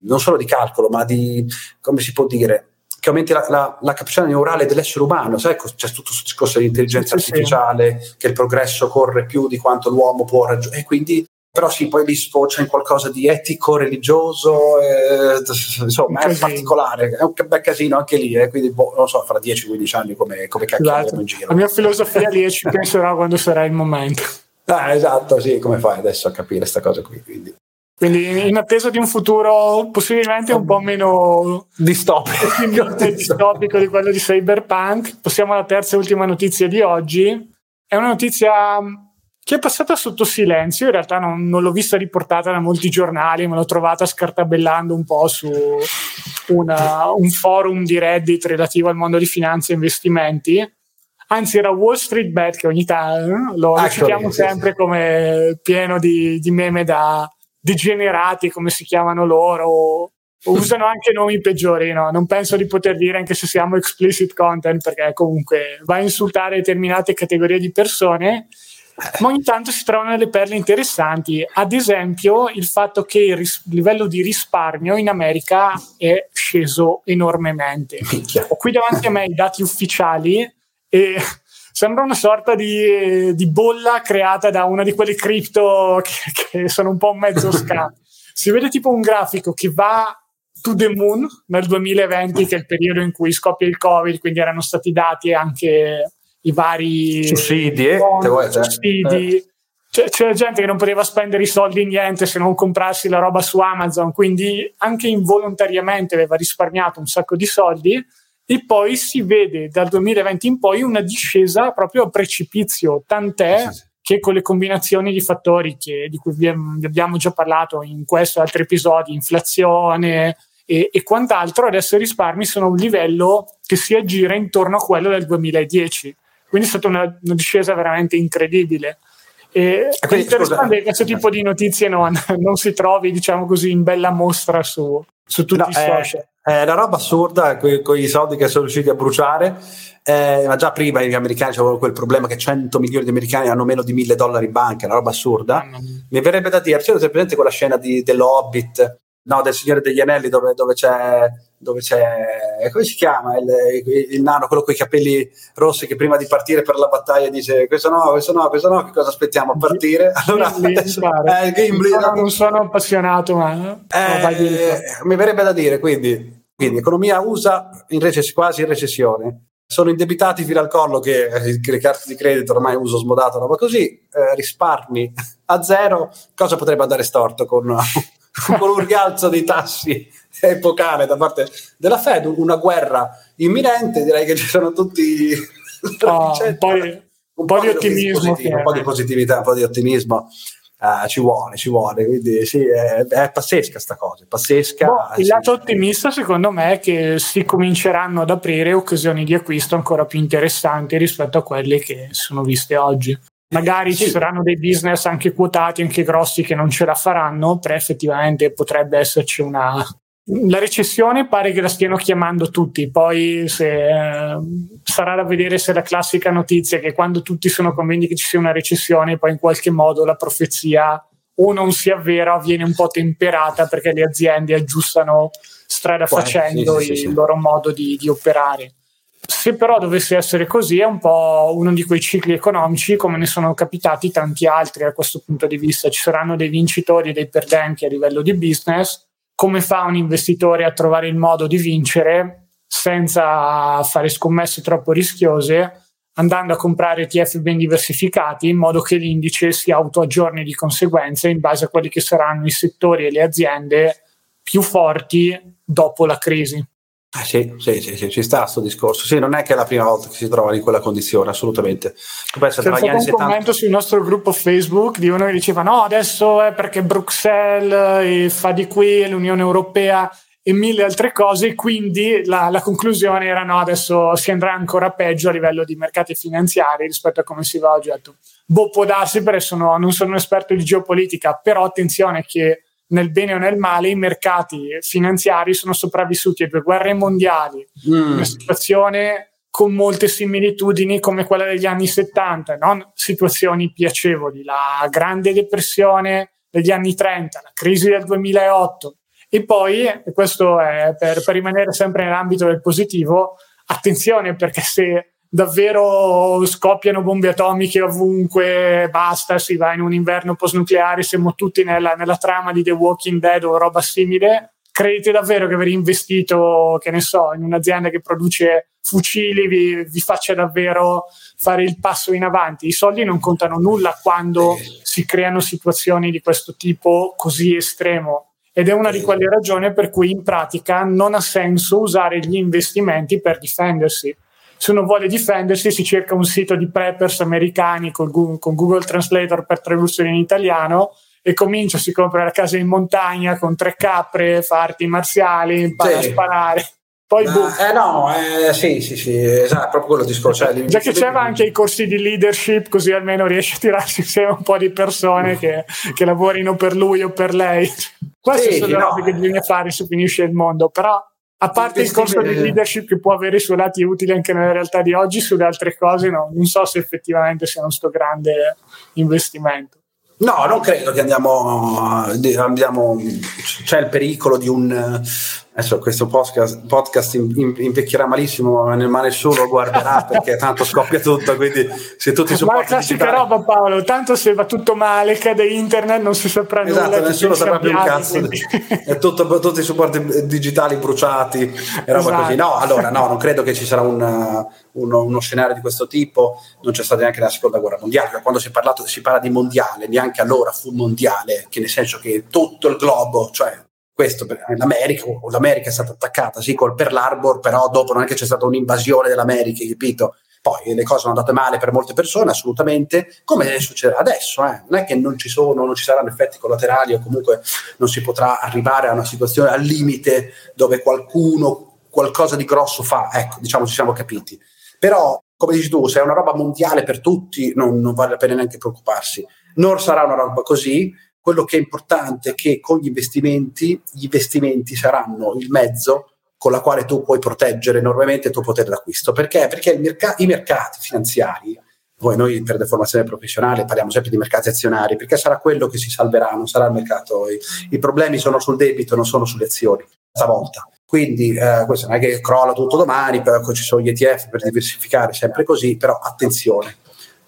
non solo di calcolo, ma di, come si può dire, che aumenti la, la, la, capacità neurale dell'essere umano, sai, c'è tutto questo discorso di intelligenza sì, artificiale, sì. che il progresso corre più di quanto l'uomo può raggiungere, e quindi però sì, poi lì sfocia in qualcosa di etico, religioso, eh, insomma è particolare, è un bel casino anche lì, eh, quindi boh, non so, fra 10-15 anni come, come esatto. in giro. La mia filosofia lì ci penserò quando sarà il momento. Ah, esatto, sì, come fai adesso a capire questa cosa qui? Quindi. Quindi in attesa di un futuro possibilmente un po' meno distopico, distopico di quello di Cyberpunk, passiamo alla terza e ultima notizia di oggi. È una notizia che è passata sotto silenzio, in realtà non, non, l'ho vista riportata da molti giornali, me l'ho trovata scartabellando un po' su una, un forum di Reddit relativo al mondo di finanza e investimenti. Anzi, era Wall Street Bet che ogni tanto lo, ah, citiamo sempre sì. come pieno di, di meme da degenerati, come si chiamano loro, usano anche nomi peggiori, no? non penso di poter dire anche se siamo explicit content perché comunque va a insultare determinate categorie di persone ma ogni tanto si trovano delle perle interessanti. Ad esempio, il fatto che il ris- livello di risparmio in America è sceso enormemente. Ho qui davanti a me i dati ufficiali e sembra una sorta di, di bolla creata da una di quelle cripto che, che sono un po' un mezzo scam. si vede tipo un grafico che va to the moon nel 2020, che è il periodo in cui scoppia il Covid, quindi erano stati dati anche i vari sussidi, eh, bonus, sussidi. Eh. C'è, c'era gente che non poteva spendere i soldi in niente se non comprarsi la roba su Amazon, quindi anche involontariamente aveva risparmiato un sacco di soldi e poi si vede dal 2020 in poi una discesa proprio a precipizio, tant'è sì, sì. che con le combinazioni di fattori che, di cui vi, abbiamo già parlato in questo e altri episodi, inflazione e, e quant'altro, adesso i risparmi sono a un livello che si aggira intorno a quello del 2010 quindi è stata una, una discesa veramente incredibile. E è interessante che questo tipo di notizie non, non, si trovi, diciamo così, in bella mostra su, su tutti no, i social. È, è una roba assurda con i soldi che sono riusciti a bruciare. Eh, ma già prima gli americani avevano quel problema che 100 milioni di americani hanno meno di 1000 dollari in banca, è una roba assurda. Mi verrebbe da dire, c'è presente quella scena di, dell'Hobbit no, del Signore degli Anelli dove, dove, c'è, dove c'è, come si chiama il, il, nano, quello con i capelli rossi che prima di partire per la battaglia dice questo no, questo no, questo no, che cosa aspettiamo a partire? Allora, adesso, eh, Gimli, non, sono, non sono appassionato, ma eh, mi verrebbe da dire, quindi, quindi economia USA in recess- quasi in recessione. Sono indebitati fino al collo che eh, le carte di credito ormai uso smodato, roba così, eh, risparmi a zero, cosa potrebbe andare storto con con un rialzo dei tassi epocale da parte della Fed, una guerra imminente, direi che ci sono tutti... Oh, un, po di, un po' di ottimismo. Un po' di positività, un po' di ottimismo. Uh, ci vuole, ci vuole, quindi sì, è, è pazzesca sta cosa, è pazzesca. Boh, il lato ottimista secondo me è che si cominceranno ad aprire occasioni di acquisto ancora più interessanti rispetto a quelle che sono viste oggi. Magari sì. ci saranno dei business anche quotati, anche grossi, che non ce la faranno, però effettivamente potrebbe esserci una... La recessione pare che la stiano chiamando tutti, poi se, eh, sarà da vedere se è la classica notizia che quando tutti sono convinti che ci sia una recessione, poi in qualche modo la profezia o non si avvera o viene un po' temperata perché le aziende aggiustano strada facendo sì, sì, il loro modo di, di operare. Se però dovesse essere così, è un po' uno di quei cicli economici come ne sono capitati tanti altri a questo punto di vista. Ci saranno dei vincitori e dei perdenti a livello di business. Come fa un investitore a trovare il modo di vincere senza fare scommesse troppo rischiose? andando a comprare ETF ben diversificati in modo che l'indice si autoaggiorni di conseguenza in base a quelli che saranno i settori e le aziende più forti dopo la crisi. Ah, sì, sì, sì, sì, ci sta questo discorso. Sì, non è che è la prima volta che si trova in quella condizione, assolutamente. C'è stato un 70... commento sul nostro gruppo Facebook di uno che diceva no, adesso è perché Bruxelles fa di qui l'Unione Europea e mille altre cose, quindi la, la, conclusione era no, adesso si andrà ancora peggio a livello di mercati finanziari rispetto a come si va oggi. Boh, può darsi perché sono, non sono un esperto di geopolitica, però attenzione che nel bene o nel male, i mercati finanziari sono sopravvissuti a due guerre mondiali, mm. una situazione con molte similitudini come quella degli anni 70, non situazioni piacevoli, la grande depressione degli anni 30, la crisi del 2008 e poi, e questo è per, per rimanere sempre nell'ambito del positivo, attenzione perché se davvero scoppiano bombe atomiche ovunque, basta, si va in un inverno post-nucleare, siamo tutti nella, nella trama di The Walking Dead o roba simile. Credete davvero che aver investito, che ne so, in un'azienda che produce fucili vi, vi faccia davvero fare il passo in avanti? I soldi non contano nulla quando si creano situazioni di questo tipo così estremo ed è una di quelle ragioni per cui in pratica non ha senso usare gli investimenti per difendersi. Se uno vuole difendersi si cerca un sito di preppers americani con Google, con Google Translator per traduzione in italiano e comincia, si compra la casa in montagna con tre capre, fa arti marziali, impara sì. a sparare. Poi boh. Eh no, eh, sì, sì, sì, esatto, proprio quello discorso. Cioè, Già che c'era anche i corsi di leadership, così almeno riesce a tirarsi insieme un po' di persone che, che lavorino per lui o per lei. Queste sì, sono le no. che bisogna fare se finisce il mondo, però a parte il corso di leadership che può avere i suoi lati utili anche nella realtà di oggi, sulle altre cose no, non so se effettivamente sia uno sto grande investimento. No, non credo che andiamo, andiamo c'è il pericolo di un adesso questo podcast, podcast invecchierà malissimo ma nessuno lo guarderà perché tanto scoppia tutto quindi se tutti i supporti ma è classica digitali... roba Paolo tanto se va tutto male cade internet non si saprà esatto, nulla nessuno saprà più un cazzo. è tutto, tutti i supporti digitali bruciati e roba esatto. così no allora no non credo che ci sarà un, uno, uno, scenario di questo tipo non c'è stata neanche la seconda guerra mondiale quando si, parlato, si parla di mondiale neanche allora fu mondiale che nel senso che tutto il globo cioè questo l'America, l'America è stata attaccata sì col Pearl Harbor però dopo non è che c'è stata un'invasione dell'America capito? Poi le cose sono andate male per molte persone assolutamente come succederà adesso eh. non è che non ci sono non ci saranno effetti collaterali o comunque non si potrà arrivare a una situazione al limite dove qualcuno qualcosa di grosso fa ecco diciamo ci siamo capiti. Però come dici tu se è una roba mondiale per tutti non, non vale la pena neanche preoccuparsi. Non sarà una roba così quello che è importante è che con gli investimenti, gli investimenti saranno il mezzo con la quale tu puoi proteggere enormemente il tuo potere d'acquisto. Perché? Perché merc- i mercati finanziari, poi noi per deformazione professionale parliamo sempre di mercati azionari, perché sarà quello che si salverà, non sarà il mercato. I, i problemi sono sul debito, non sono sulle azioni, stavolta. Quindi eh, questo non è che crolla tutto domani, però ci sono gli ETF per diversificare sempre così, però attenzione,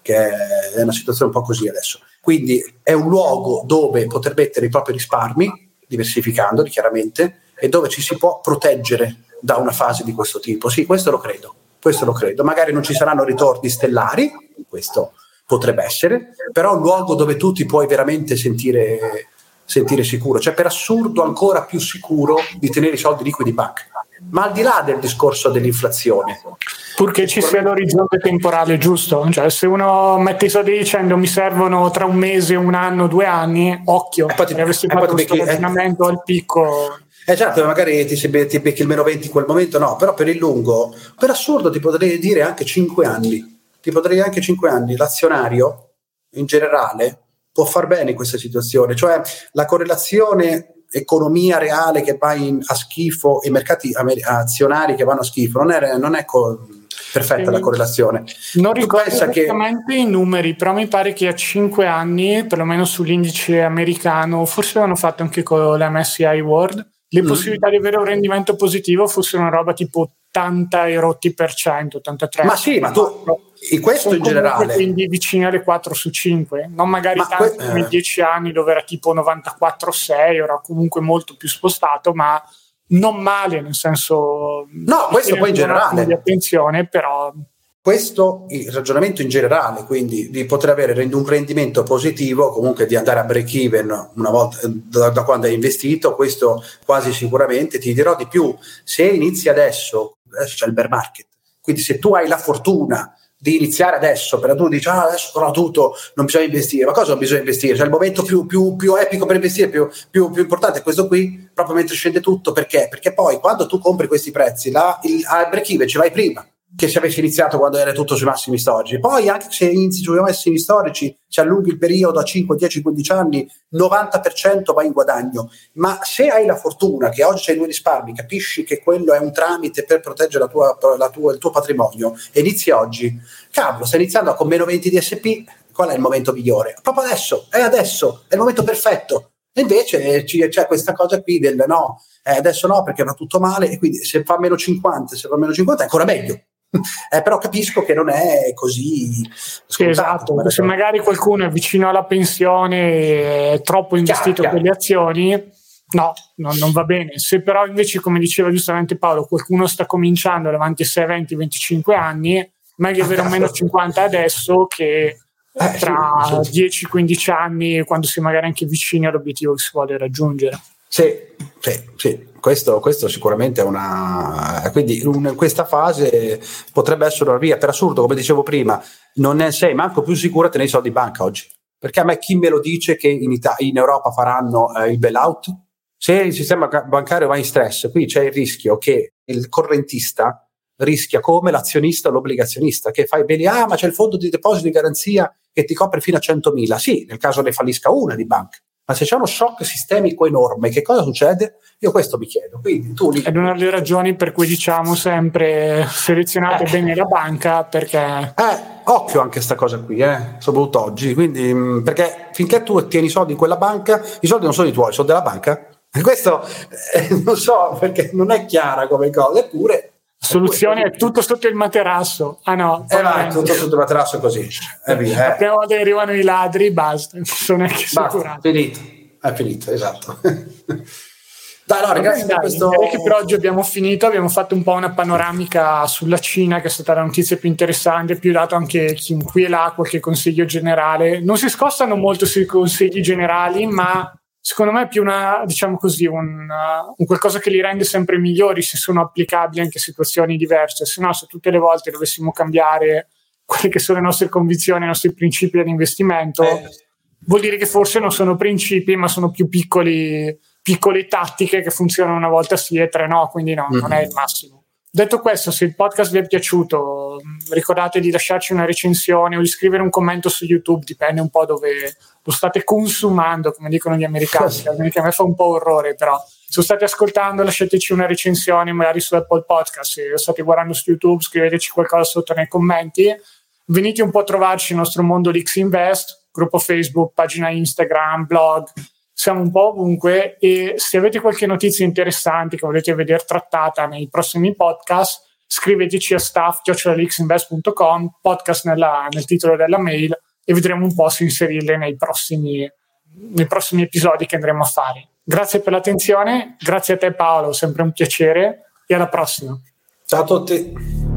che è una situazione un po' così adesso. Quindi è un luogo dove poter mettere i propri risparmi, diversificandoli chiaramente, e dove ci si può proteggere da una fase di questo tipo. Sì, questo lo credo, questo lo credo. Magari non ci saranno ritorni stellari, questo potrebbe essere, però è un luogo dove tu ti puoi veramente sentire, sentire sicuro, cioè per assurdo ancora più sicuro di tenere i soldi liquidi in banca. Ma al di là del discorso dell'inflazione, Purché ci sia l'orizzonte temporale giusto, cioè se uno mette i soldi dicendo mi servono tra un mese, un anno, due anni, occhio, se avessi fatto questo eh. ragionamento al picco certo, magari ti, ti becchi il meno 20 in quel momento, no, però per il lungo, per assurdo ti potrei dire anche 5 anni, ti potrei dire anche 5 anni, l'azionario in generale può far bene in questa situazione, cioè la correlazione economia reale che va in, a schifo e mercati azionari che vanno a schifo non è, non è co- perfetta la correlazione. Non tu ricordo esattamente che... i numeri, però mi pare che a 5 anni, perlomeno sull'indice americano, forse l'hanno fatto anche con l'MSCI World, le mm. possibilità di avere un rendimento positivo fossero una roba tipo 80 e rotti per cento, 83. Ma sì, ma tu e questo in generale. Quindi vicini alle 4 su 5, non magari ma tanto que- come 10 anni dove era tipo 94-6, era comunque molto più spostato, ma non male, nel senso... No, questo poi in generale. Di attenzione, però... Questo il ragionamento in generale, quindi di poter avere un rendimento positivo, comunque di andare a break even una volta da, da quando hai investito, questo quasi sicuramente ti dirò di più. Se inizi adesso, adesso c'è il bear market, quindi se tu hai la fortuna di iniziare adesso, per tu dici ah, adesso però tutto, non bisogna investire, ma cosa non bisogna investire? Cioè il momento più, più, più epico per investire, più, più, importante è questo qui, proprio mentre scende tutto, perché? Perché poi quando tu compri questi prezzi, là, il, al break even ci vai prima, che se avessi iniziato quando era tutto sui massimi storici. Poi anche se inizi sui massimi storici, si allunghi il periodo a 5, 10, 15 anni, 90% va in guadagno. Ma se hai la fortuna che oggi hai due risparmi, capisci che quello è un tramite per proteggere la tua, la tua, il tuo patrimonio e inizi oggi, cavolo, stai iniziando con meno 20 di SP, qual è il momento migliore? Proprio adesso, è adesso, è il momento perfetto. E invece c'è questa cosa qui del no, eh, adesso no perché va tutto male e quindi se fa meno 50, se fa meno 50 è ancora meglio eh, però capisco che non è così sì, esatto se magari qualcuno è vicino alla pensione è troppo investito chiaro, chiaro. azioni no, no, non va bene se però invece come diceva giustamente Paolo qualcuno sta cominciando davanti ai 6, 20, 25 anni meglio avere un meno 50 adesso che eh, tra sì, sì. 10-15 anni quando si è magari anche vicini all'obiettivo che si vuole raggiungere sì, sì, sì. Questo, questo, sicuramente è una. Quindi in questa fase potrebbe essere una via. Per assurdo, come dicevo prima, non ne sei manco più sicuro a tenere i soldi in banca oggi. Perché a me chi me lo dice che in, Ita- in Europa faranno eh, il bailout? Se il sistema bancario va in stress, qui c'è il rischio che il correntista rischia come l'azionista o l'obbligazionista che fai bene, ah ma c'è il fondo di deposito di garanzia che ti copre fino a 100.000. Sì, nel caso ne fallisca una di banca ma se c'è uno shock sistemico enorme, che cosa succede? Io questo mi chiedo. Quindi tu È una delle ragioni per cui diciamo sempre selezionate eh. bene la banca perché... Eh, occhio anche a questa cosa qui, eh, soprattutto oggi. Quindi, mm, perché finché tu tieni i soldi in quella banca, i soldi non sono i tuoi, sono della banca. E questo eh, non so perché non è chiara come cosa, eppure soluzione è tutto sotto il materasso. Ah no, eh vai, tutto sotto il materasso così. È via, eh. Volta che arrivano i ladri, basta, sono neanche basta, finito, è finito, esatto. Dai, no, ragazzi, dai, questo... direi che per oggi abbiamo finito. Abbiamo fatto un po' una panoramica sulla Cina, che è stata la notizia più interessante. Più dato anche qui e là qualche consiglio generale. Non si scostano molto sui consigli generali, ma secondo me è più una, diciamo così, un, un, qualcosa che li rende sempre migliori se sono applicabili anche a situazioni diverse. Se no, se tutte le volte dovessimo cambiare quelle che sono le nostre convinzioni, i nostri principi di investimento, eh. vuol dire che forse non sono principi, ma sono più piccoli, piccole tattiche che funzionano una volta sì e tre no, quindi no, mm-hmm. non è il massimo. Detto questo, se il podcast vi è piaciuto, ricordate di lasciarci una recensione o di scrivere un commento su YouTube, dipende un po' dove lo state consumando, come dicono gli americani, che a me fa un po' orrore, però se lo state ascoltando lasciateci una recensione magari su Apple Podcast, se lo state guardando su YouTube scriveteci qualcosa sotto nei commenti, venite un po' a trovarci nel nostro mondo l'X Invest, gruppo Facebook, pagina Instagram, blog, siamo un po' ovunque e se avete qualche notizia interessante che volete vedere trattata nei prossimi podcast, scriveteci a staff.xinvest.com, podcast nella, nel titolo della mail e vedremo un po' se inserirle nei prossimi, nei prossimi episodi che andremo a fare. Grazie per l'attenzione, grazie a te Paolo, sempre un piacere e alla prossima. Ciao a tutti.